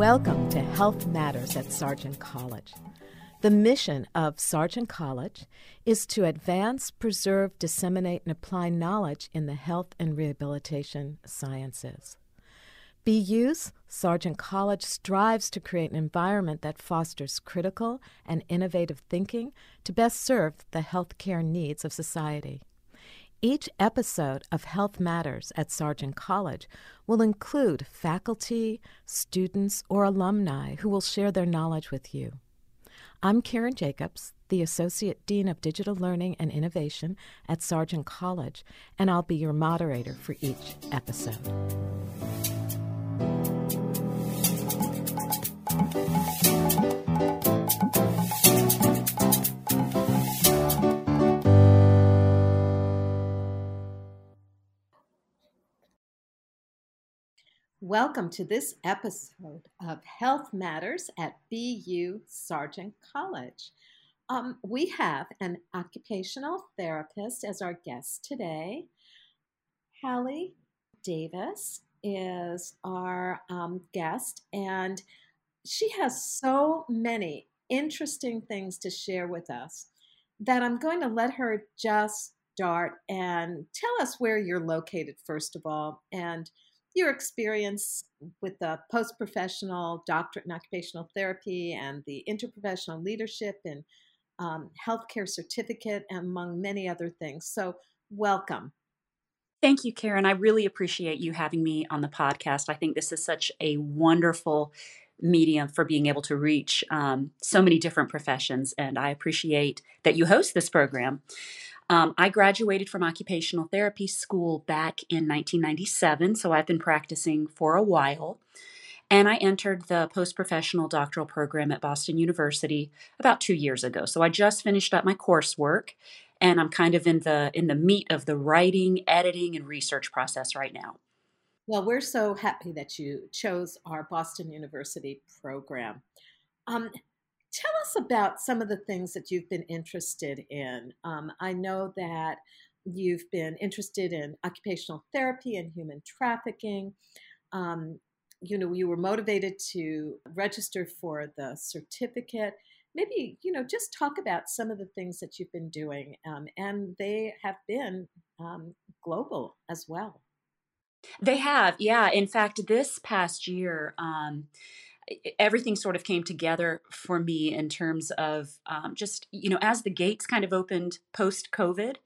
Welcome to Health Matters at Sargent College. The mission of Sargent College is to advance, preserve, disseminate, and apply knowledge in the health and rehabilitation sciences. BU's Sargent College strives to create an environment that fosters critical and innovative thinking to best serve the healthcare needs of society. Each episode of Health Matters at Sargent College will include faculty, students, or alumni who will share their knowledge with you. I'm Karen Jacobs, the Associate Dean of Digital Learning and Innovation at Sargent College, and I'll be your moderator for each episode. Welcome to this episode of Health Matters at BU Sargent College. Um, we have an occupational therapist as our guest today. Hallie Davis is our um, guest, and she has so many interesting things to share with us that I'm going to let her just start and tell us where you're located, first of all, and your experience with the post professional doctorate in occupational therapy and the interprofessional leadership and um, healthcare certificate, among many other things. So, welcome. Thank you, Karen. I really appreciate you having me on the podcast. I think this is such a wonderful medium for being able to reach um, so many different professions, and I appreciate that you host this program. Um, I graduated from occupational therapy school back in 1997, so I've been practicing for a while. And I entered the post professional doctoral program at Boston University about two years ago. So I just finished up my coursework and I'm kind of in the in the meat of the writing, editing, and research process right now. Well, we're so happy that you chose our Boston University program. Um, tell us about some of the things that you've been interested in. Um, I know that you've been interested in occupational therapy and human trafficking. Um, you know, you were motivated to register for the certificate. Maybe, you know, just talk about some of the things that you've been doing. Um, and they have been um, global as well. They have, yeah. In fact, this past year, um, everything sort of came together for me in terms of um, just you know as the gates kind of opened post covid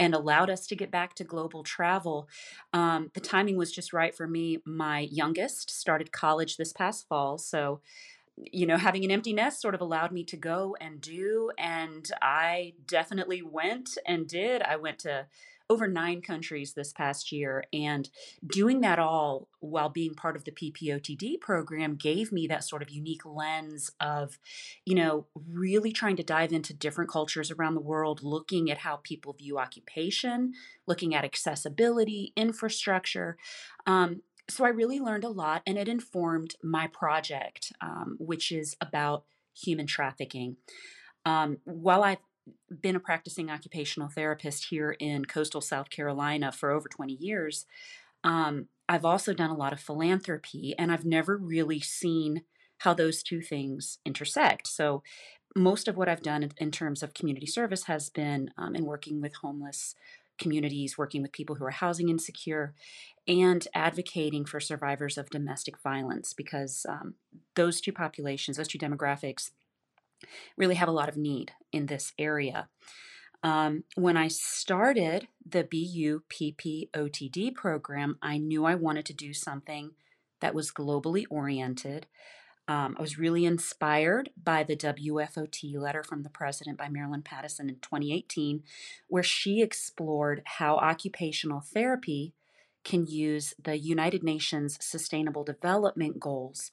and allowed us to get back to global travel um, the timing was just right for me. My youngest started college this past fall so you know having an empty nest sort of allowed me to go and do and i definitely went and did. I went to over nine countries this past year. And doing that all while being part of the PPOTD program gave me that sort of unique lens of, you know, really trying to dive into different cultures around the world, looking at how people view occupation, looking at accessibility, infrastructure. Um, so I really learned a lot, and it informed my project, um, which is about human trafficking. Um, while I've been a practicing occupational therapist here in coastal South Carolina for over 20 years. Um, I've also done a lot of philanthropy, and I've never really seen how those two things intersect. So, most of what I've done in, terms of community service has been um, in working with homeless communities, working with people who are housing insecure, and advocating for survivors of domestic violence because um, those two populations, those two demographics, really have a lot of need in this area. Um, when I started the BU PPOTD program, I knew I wanted to do something that was globally oriented. Um, I was really inspired by the WFOT letter from the president by Marilyn Pattison in 2018, where she explored how occupational therapy can use the United Nations Sustainable Development Goals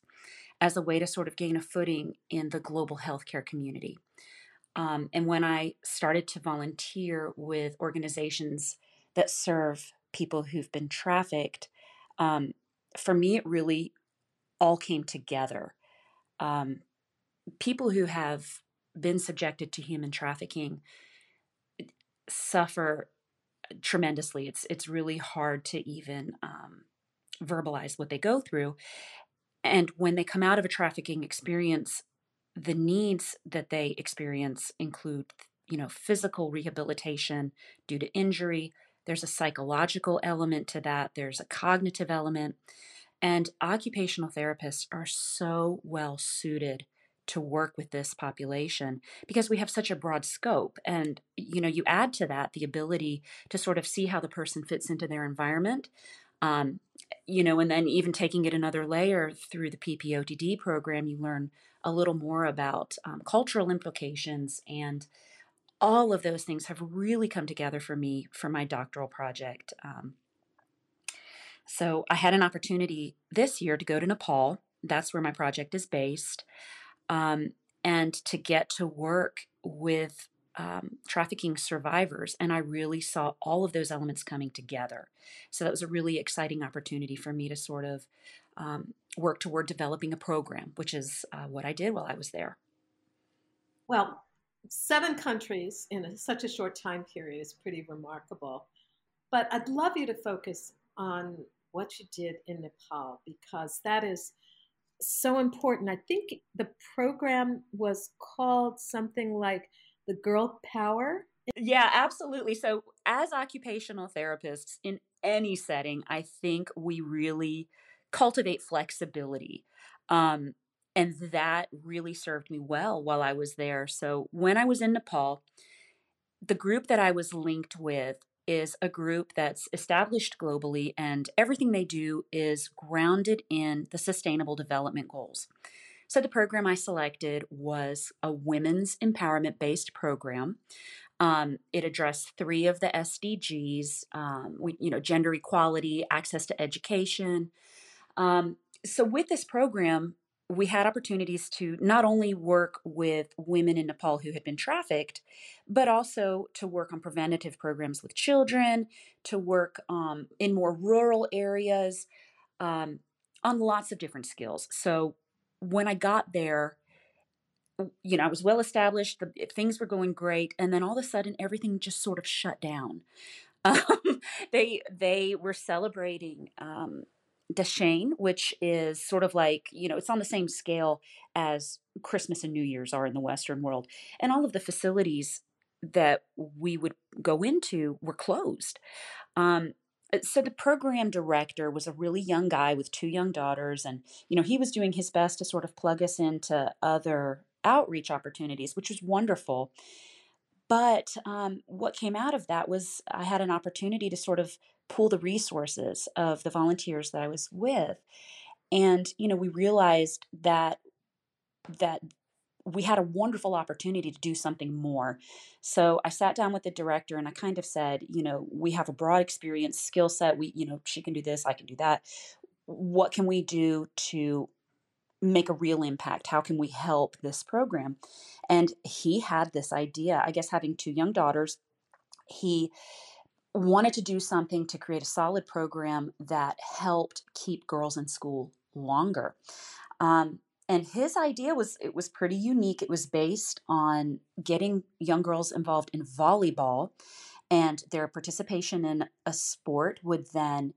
as a way to sort of gain a footing in the global healthcare community. Um, and when I started to volunteer with organizations that serve people who've been trafficked, um, for me, it really all came together. Um, people who have been subjected to human trafficking suffer tremendously. It's it's really hard to even um, verbalize what they go through, and when they come out of a trafficking experience, the needs that they experience include, you know, physical rehabilitation due to injury. There's a psychological element to that. There's a cognitive element. And occupational therapists are so well suited to work with this population because we have such a broad scope and you know you add to that the ability to sort of see how the person fits into their environment um, you know and then even taking it another layer through the ppotd program you learn a little more about um, cultural implications and all of those things have really come together for me for my doctoral project um, so I had an opportunity this year to go to Nepal. That's where my project is based. Um, and to get to work with um, trafficking survivors. And I really saw all of those elements coming together. So that was a really exciting opportunity for me to sort of um, work toward developing a program, which is uh, what I did while I was there. Well, seven countries in a, such a short time period is pretty remarkable. But I'd love you to focus on what you did in Nepal because that is so important. I think the program was called something like the Girl Power. Yeah, absolutely. So, as occupational therapists in any setting, I think we really cultivate flexibility. Um, and that really served me well while I was there. So, when I was in Nepal, the group that I was linked with is a group that's established globally, and everything they do is grounded in the Sustainable Development Goals. So, the program I selected was a women's empowerment based program. Um, it addressed three of the SDGs, um, we, you know, gender equality, access to education. Um, so, with this program, we had opportunities to not only work with women in Nepal who had been trafficked, but also to work on preventative programs with children, to work um, in more rural areas, um, on lots of different skills. So when I got there, you know, I was well established, the, things were going great, and then all of a sudden everything just sort of shut down. Um, they they were celebrating um, which is sort of like, you know, it's on the same scale as Christmas and New Year's are in the Western world. And all of the facilities that we would go into were closed. Um, so the program director was a really young guy with two young daughters and you know he was doing his best to sort of plug us into other outreach opportunities which was wonderful but um, what came out of that was i had an opportunity to sort of pool the resources of the volunteers that I was with. And, you know, we realized that that we had a wonderful opportunity to do something more. So I sat down with the director and I kind of said, you know, we have a broad experience, skill set. We, you know, she can do this, I can do that. What can we do to make a real impact? How can we help this program? And he had this idea, I guess, having two young daughters, he wanted to do something to create a solid program that helped keep girls in school longer. Um, and his idea was it was pretty unique. It was based on getting young girls involved in volleyball, and their participation in a sport would then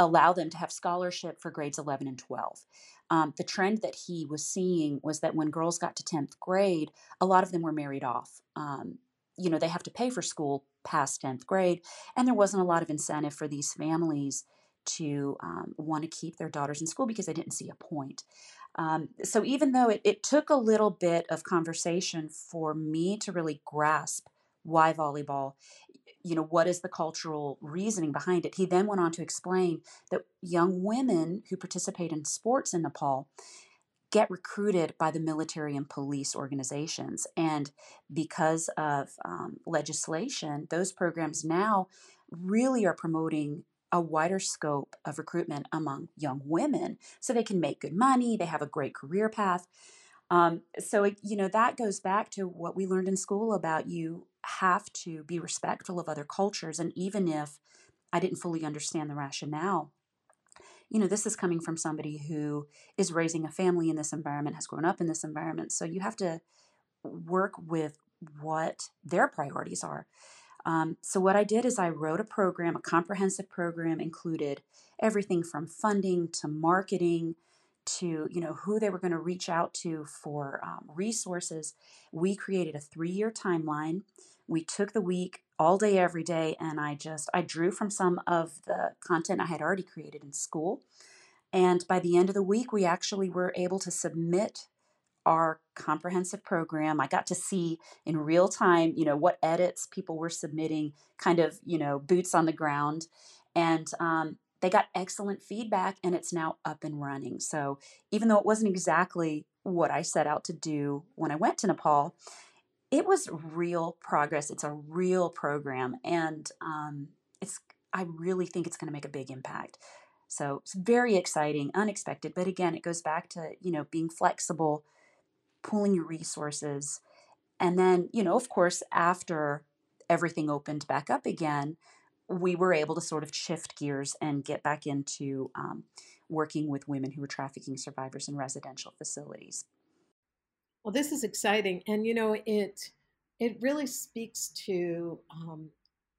allow them to have scholarship for grades 11 and 12. Um, the trend that he was seeing was that when girls got to 10th grade, a lot of them were married off. Um, you know, they have to pay for school past 10th grade. And there wasn't a lot of incentive for these families to um, want to keep their daughters in school because they didn't see a point. Um, so even though it, it took a little bit of conversation for me to really grasp why volleyball, you know, what is the cultural reasoning behind it, he then went on to explain that young women who participate in sports in Nepal get recruited by the military and police organizations. And because of um, legislation, those programs now really are promoting a wider scope of recruitment among young women so they can make good money, they have a great career path. Um, so, you know, that goes back to what we learned in school about you have to be respectful of other cultures. And even if I didn't fully understand the rationale you know, this is coming from somebody who is raising a family in this environment, has grown up in this environment. So you have to work with what their priorities are. Um, so what I did is I wrote a program, a comprehensive program, included everything from funding to marketing to you know who they were going to reach out to for um, resources. We created a three-year timeline. We took the week all day every day and i just i drew from some of the content i had already created in school. And by the end of the week we actually were able to submit our comprehensive program. I got to see in real time you know what edits people were submitting kind of you know boots on the ground and um, they got excellent feedback and it's now up and running. So even though it wasn't exactly what i set out to do when i went to nepal it was real progress. It's a real program and um, it's i really think it's going to make a big impact. So it's very exciting unexpected but again it goes back to you know being flexible pooling your resources. And then, you know, of course, after everything opened back up again, we were able to sort of shift gears and get back into um, working with women who were trafficking survivors in residential facilities. Well, this is exciting, and you know it it really speaks to um,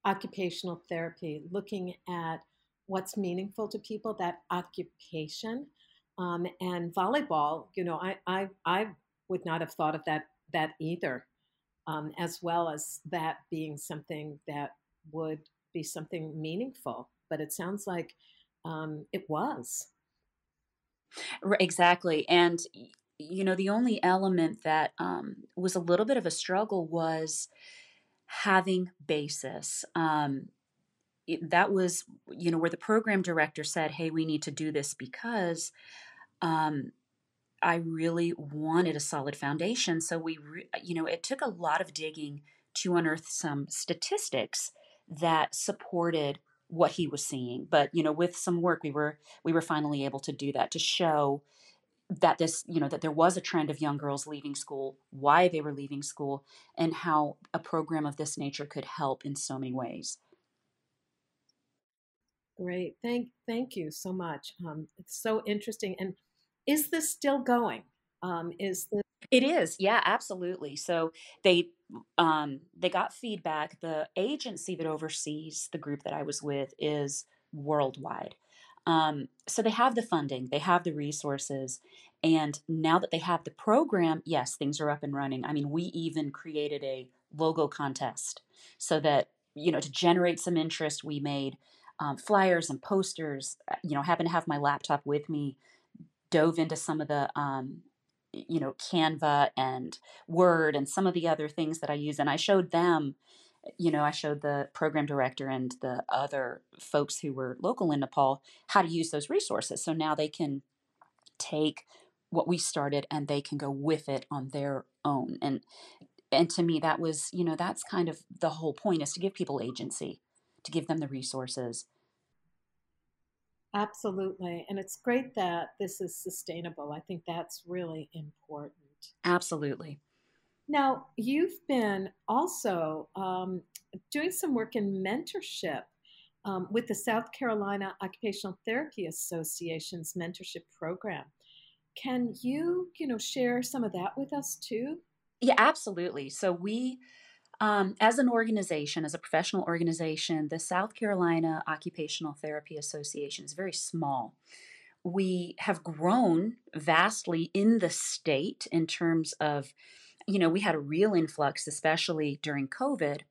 occupational therapy, looking at what's meaningful to people, that occupation, um, and volleyball. You know, I I I would not have thought of that that either, um, as well as that being something that would be something meaningful. But it sounds like um, it was. Exactly, and you know the only element that um, was a little bit of a struggle was having basis. Um, it, that was you know where the program director said, "Hey, we need to do this because." Um, I really wanted a solid foundation. So we, re- you know, it took a lot of digging to unearth some statistics that supported what he was seeing. But you know, with some work, we were we were finally able to do that to show that this you know that there was a trend of young girls leaving school why they were leaving school and how a program of this nature could help in so many ways great thank thank you so much um, it's so interesting and is this still going? Um, is this it is, yeah, absolutely. So they um, they got feedback. The agency that oversees the group that I was with is worldwide. Um, so they have the funding, they have the resources, and now that they have the program, yes, things are up and running. I mean, we even created a logo contest so that you know to generate some interest. We made um, flyers and posters. Uh, you know, happen to have my laptop with me dove into some of the um, you know canva and word and some of the other things that i use and i showed them you know i showed the program director and the other folks who were local in nepal how to use those resources so now they can take what we started and they can go with it on their own and and to me that was you know that's kind of the whole point is to give people agency to give them the resources Absolutely. And it's great that this is sustainable. I think that's really important. Absolutely. Now, you've been also um, doing some work in mentorship um, with the South Carolina Occupational Therapy Association's mentorship program. Can you, you know, share some of that with us too? Yeah, absolutely. So we um, as an organization, as a professional organization, the South Carolina Occupational Therapy Association is very small. We have grown vastly in the state in terms of, you know, we had a real influx, especially during COVID.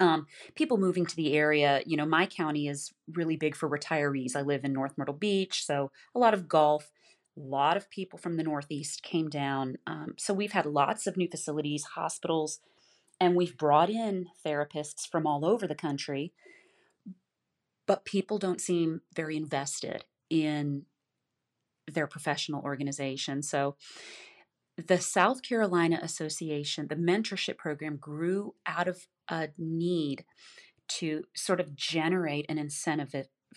Um, people moving to the area, you know, my county is really big for retirees. I live in North Myrtle Beach, so a lot of golf. A lot of people from the Northeast came down. Um, so we've had lots of new facilities, hospitals, and we've brought in therapists from all over the country, but people don't seem very invested in their professional organization. So the South Carolina Association, the mentorship program grew out of a need to sort of generate an incentive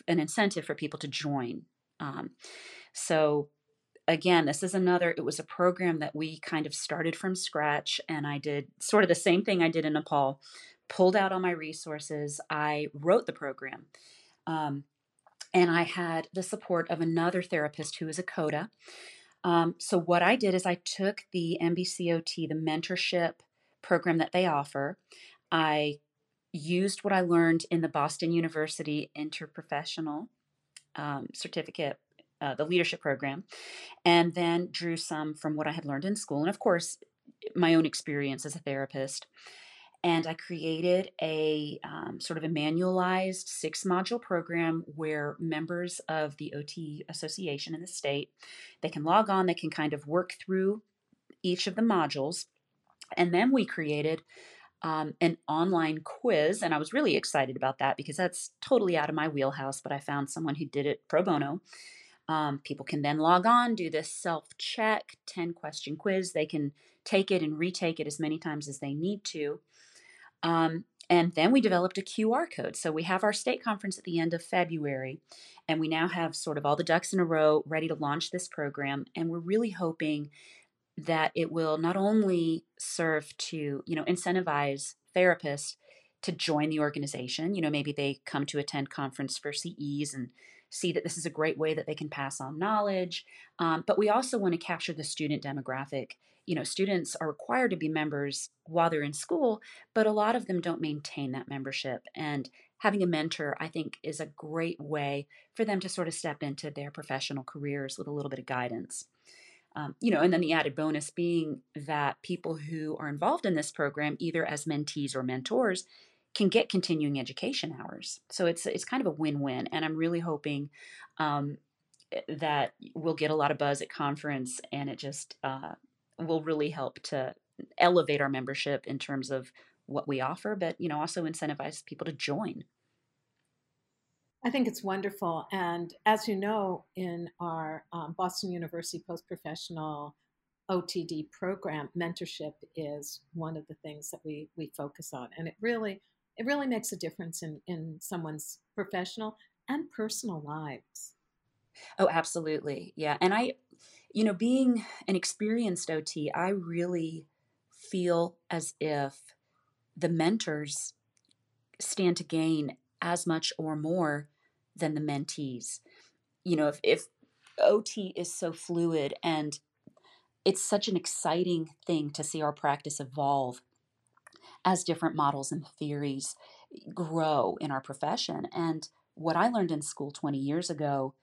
an incentive for people to join. Um, so again, this is another, it was a program that we kind of started from scratch. And I did sort of the same thing I did in Nepal, pulled out all my resources. I wrote the program. Um, and I had the support of another therapist who is a COTA. Um, so, what I did is I took the NBCOT, the mentorship program that they offer. I used what I learned in the Boston University interprofessional um, certificate uh, the leadership program, and then drew some from what I had learned in school, and of course, my own experience as a therapist. And I created a um, sort of a manualized six module program where members of the OT Association in the state they can log on, they can kind of work through each of the modules, and then we created um, an online quiz. And I was really excited about that because that's totally out of my wheelhouse, but I found someone who did it pro bono. Um, people can then log on, do this self check 10 question quiz. They can take it and retake it as many times as they need to. Um, and then we developed a QR code. So we have our state conference at the end of February, and we now have sort of all the ducks in a row ready to launch this program. And we're really hoping that it will not only serve to, you know, incentivize therapists to join the organization. You know, maybe they come to attend conference for CEs and see that this is a great way that they can pass on knowledge. Um, but we also want to capture the student demographic. You know, students are required to be members while they're in school, but a lot of them don't maintain that membership. And having a mentor, I think, is a great way for them to sort of step into their professional careers with a little bit of guidance. Um, you know, and then the added bonus being that people who are involved in this program, either as mentees or mentors, can get continuing education hours. So it's it's kind of a win-win, and I'm really hoping um, eh, that we'll get a lot of buzz at conference, and it just uh, will really help to elevate our membership in terms of what we offer, but you know also incentivize people to join. I think it's wonderful. And as you know, in our um, Boston University post professional OTD program, mentorship is one of the things that we, we focus on. And it really, it really makes a difference in, in someone's professional and personal lives. Oh, absolutely. Yeah. And I, you know, being an experienced OT, I really feel as if the mentors stand to gain as much or more than the mentees. You know, if, if OT is so fluid and it's such an exciting thing to see our practice evolve as different models and theories grow in our profession. And what I learned in school 20 years ago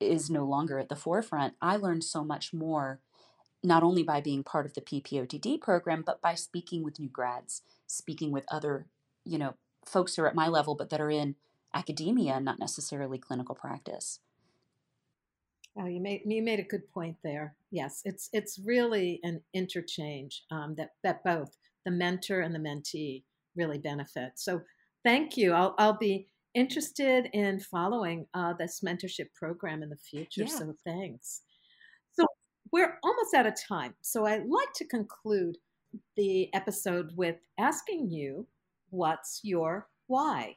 is no longer at the forefront. I learned so much more, not only by being part of the PPOTD program, but by speaking with new grads, speaking with other, you know, folks who are at my level, but that are in academia, not necessarily clinical practice. Oh, you made you made a good point there. Yes, it's it's really an interchange um, that that both the mentor and the mentee really benefit. So, thank you. I'll I'll be interested in following uh, this mentorship program in the future. Yeah. So, thanks. So, we're almost out of time. So, I'd like to conclude the episode with asking you, what's your why?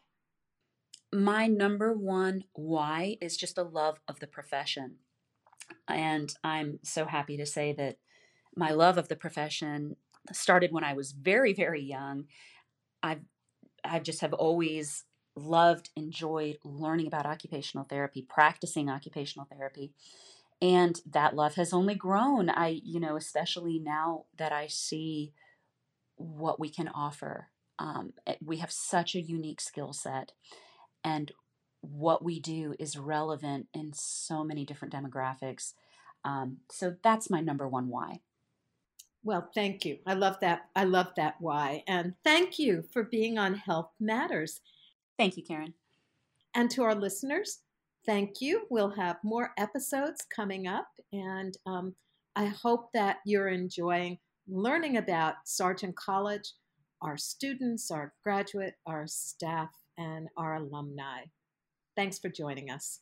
my number one why is just a love of the profession. And I'm so happy to say that my love of the profession started when I was very, very young. I've I just have always loved, enjoyed learning about occupational therapy, practicing occupational therapy. And that love has only grown. I, you know, especially now that I see what we can offer. Um, eh, we have such a unique skill set and what we do is relevant in so many different demographics. Um, so that's my number one why. Well, thank you. I love that. I love that why. And thank you for being on Health Matters. Thank you, Karen. And to our listeners, thank you. We'll have more episodes coming up. And um, I hope that you're enjoying learning about Sargent College, our students, our graduate, our staff, and our alumni. Thanks for joining us.